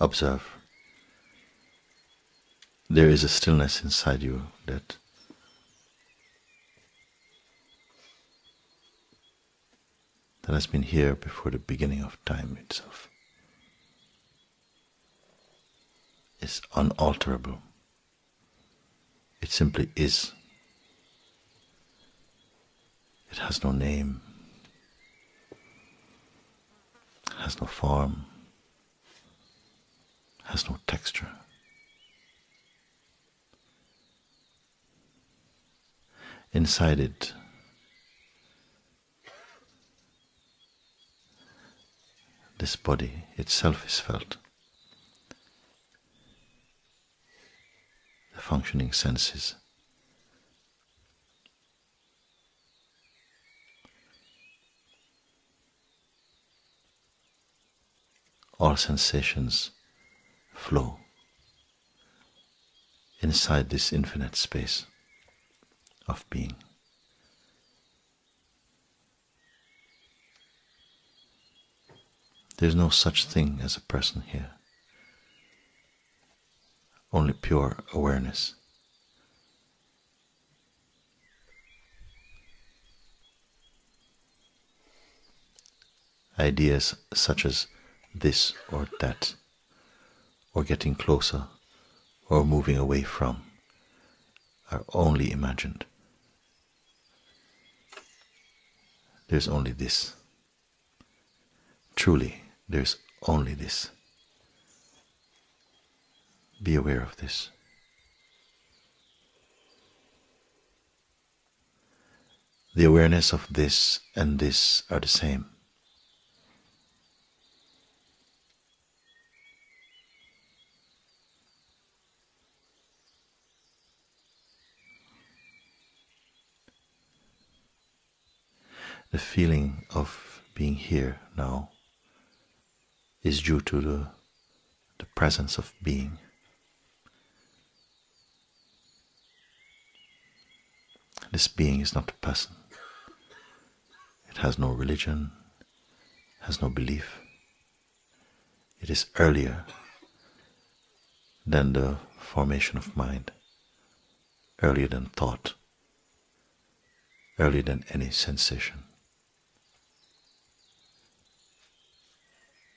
observe. There is a stillness inside you that that has been here before the beginning of time itself. It's unalterable. It simply is. It has no name, it has no form, has no texture. Inside it, this body itself is felt. The functioning senses. All sensations flow inside this infinite space of being. There's no such thing as a person here, only pure awareness. Ideas such as this or that, or getting closer, or moving away from, are only imagined. There's only this. Truly, there's only this. Be aware of this. The awareness of this and this are the same. The feeling of being here now is due to the, the presence of being. This being is not a person. It has no religion, has no belief. It is earlier than the formation of mind, earlier than thought, earlier than any sensation.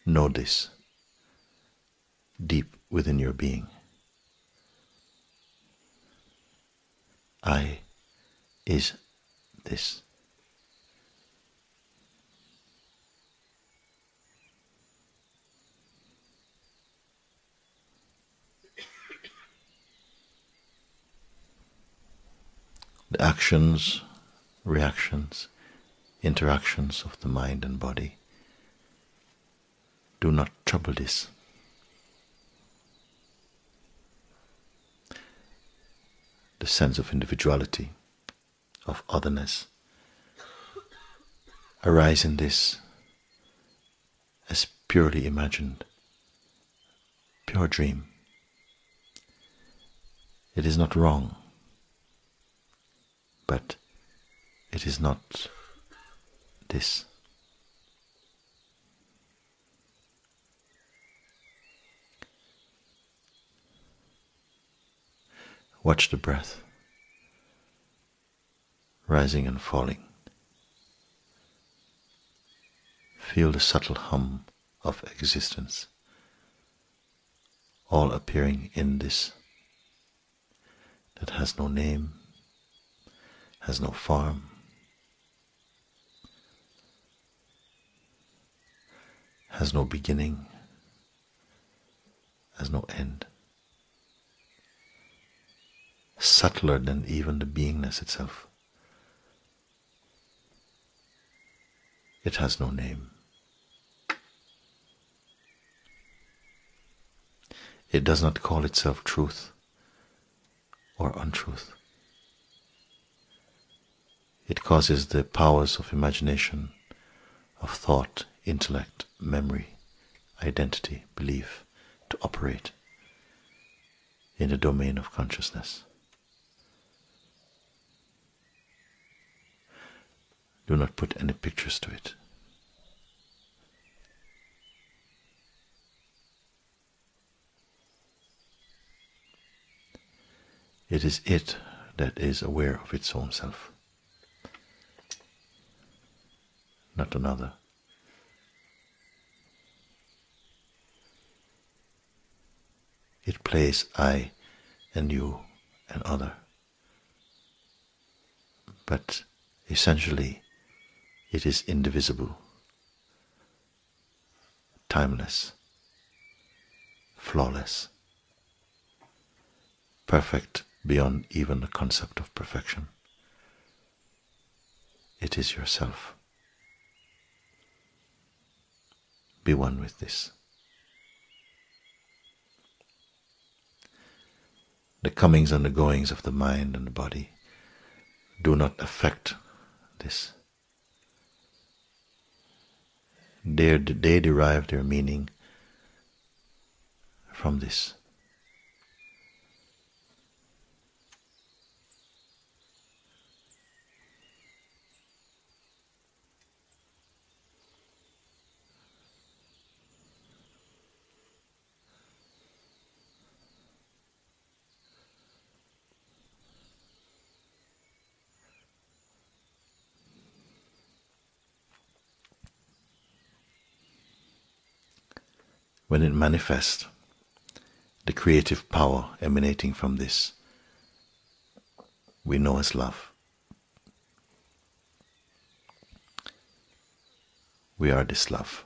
Know this deep within your being. I is this. The actions, reactions, interactions of the mind and body do not trouble this. The sense of individuality, of otherness, arise in this as purely imagined, pure dream. It is not wrong, but it is not this. Watch the breath. Rising and falling. Feel the subtle hum of existence, all appearing in this that has no name, has no form, has no beginning, has no end subtler than even the beingness itself. It has no name. It does not call itself truth or untruth. It causes the powers of imagination, of thought, intellect, memory, identity, belief to operate in the domain of consciousness. do not put any pictures to it. It is it that is aware of its own self, not another. It plays I and you and other, but essentially it is indivisible, timeless, flawless, perfect beyond even the concept of perfection. It is yourself. Be one with this. The comings and the goings of the mind and the body do not affect this. They, they derive their meaning from this. When it manifests, the creative power emanating from this, we know as love. We are this love.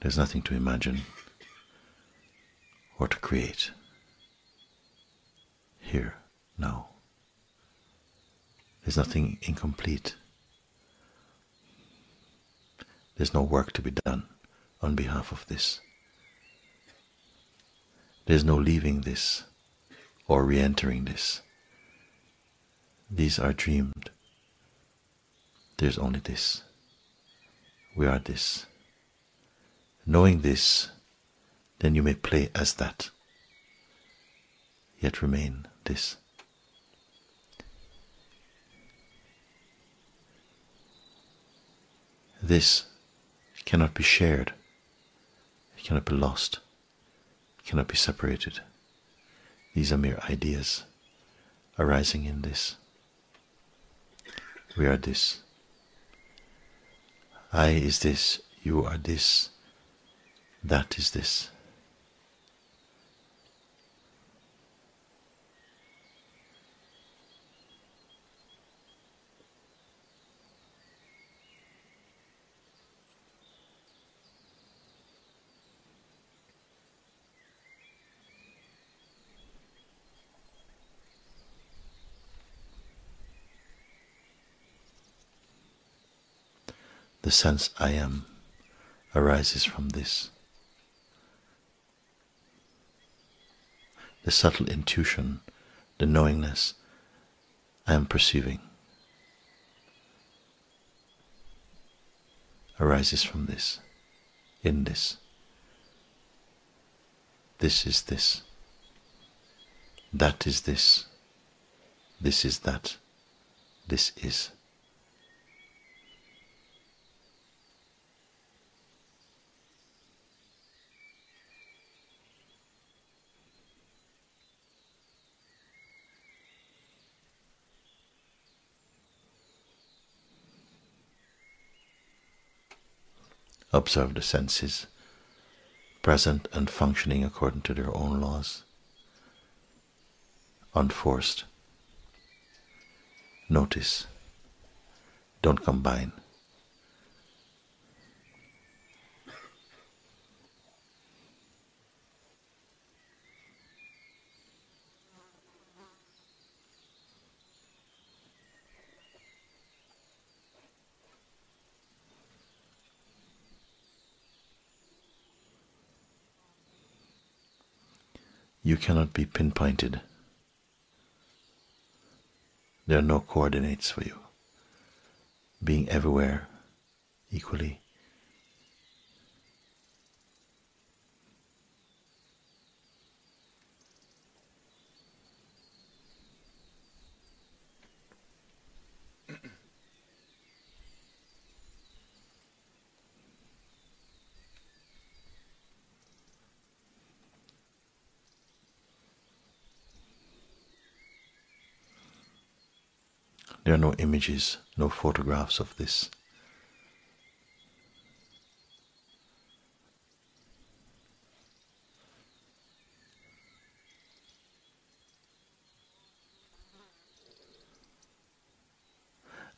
There's nothing to imagine or to create here. No. There's nothing incomplete. There's no work to be done on behalf of this. There's no leaving this or re entering this. These are dreamed. There's only this. We are this. Knowing this, then you may play as that, yet remain this. This cannot be shared, it cannot be lost, it cannot be separated. These are mere ideas arising in this. We are this. I is this, you are this, that is this. The sense I am arises from this. The subtle intuition, the knowingness I am perceiving arises from this, in this. This is this. That is this. This is that. This is. Observe the senses, present and functioning according to their own laws, unforced. Notice, don't combine. You cannot be pinpointed. There are no coordinates for you. Being everywhere equally. There are no images, no photographs of this.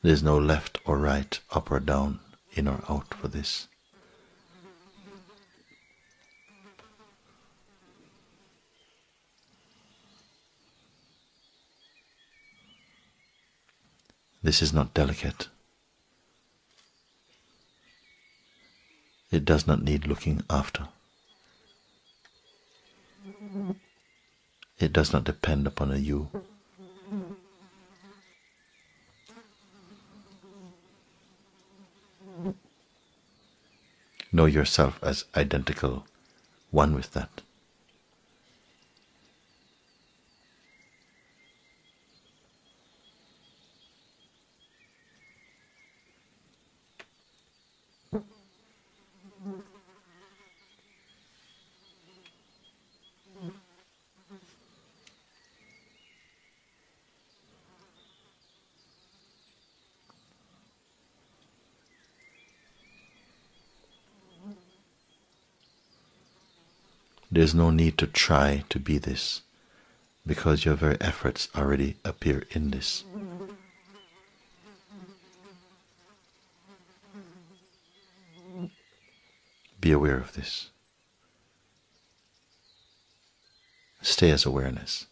There's no left or right, up or down, in or out for this. This is not delicate. It does not need looking after. It does not depend upon a you. Know yourself as identical, one with that. There's no need to try to be this because your very efforts already appear in this. Be aware of this. Stay as awareness.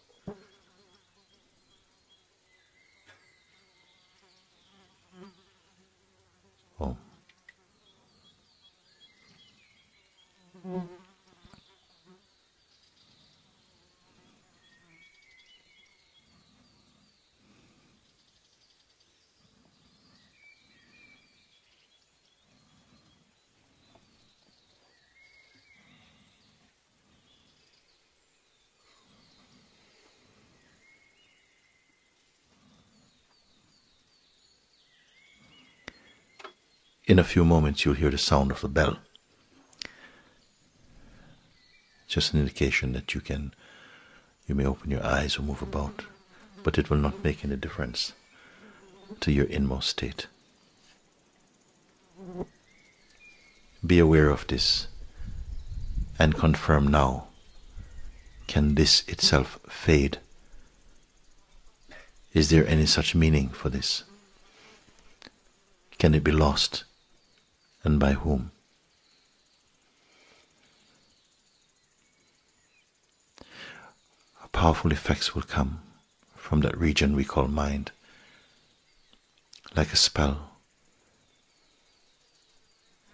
In a few moments, you'll hear the sound of the bell. Just an indication that you can, you may open your eyes or move about, but it will not make any difference to your inmost state. Be aware of this and confirm now can this itself fade? Is there any such meaning for this? Can it be lost? And by whom. Powerful effects will come from that region we call mind, like a spell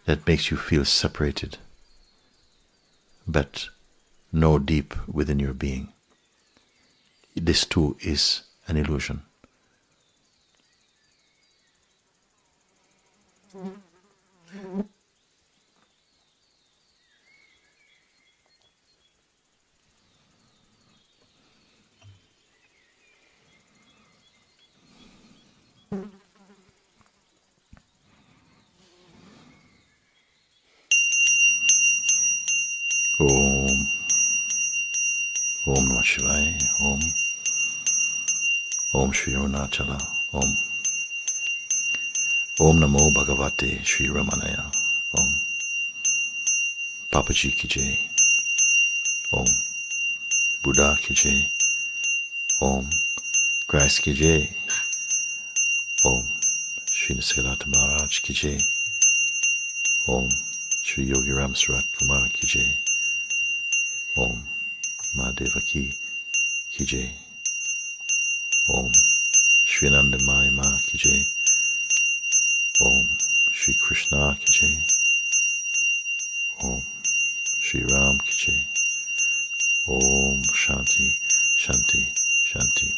that makes you feel separated, but know deep within your being. This too is an illusion. ओम। ओम नमः शिवाय ओम। ओम Shri Om. Om. Om Namo Bhagavate Shri Ramanaya. Om. Papaji ki jai. Om. Buddha ki jai. Om. Christ ki jai. Om. Shri Nisargadatta Maharaj ki jai. Om. Shri Yogi Ram Surat Kumar ki jai. Om Mahadevaki ki jai. Om Shri Anandamayi Ma ki jai. ओम श्री कृष्णा की जय ओम श्री राम की जय ओम शांति शांति शांति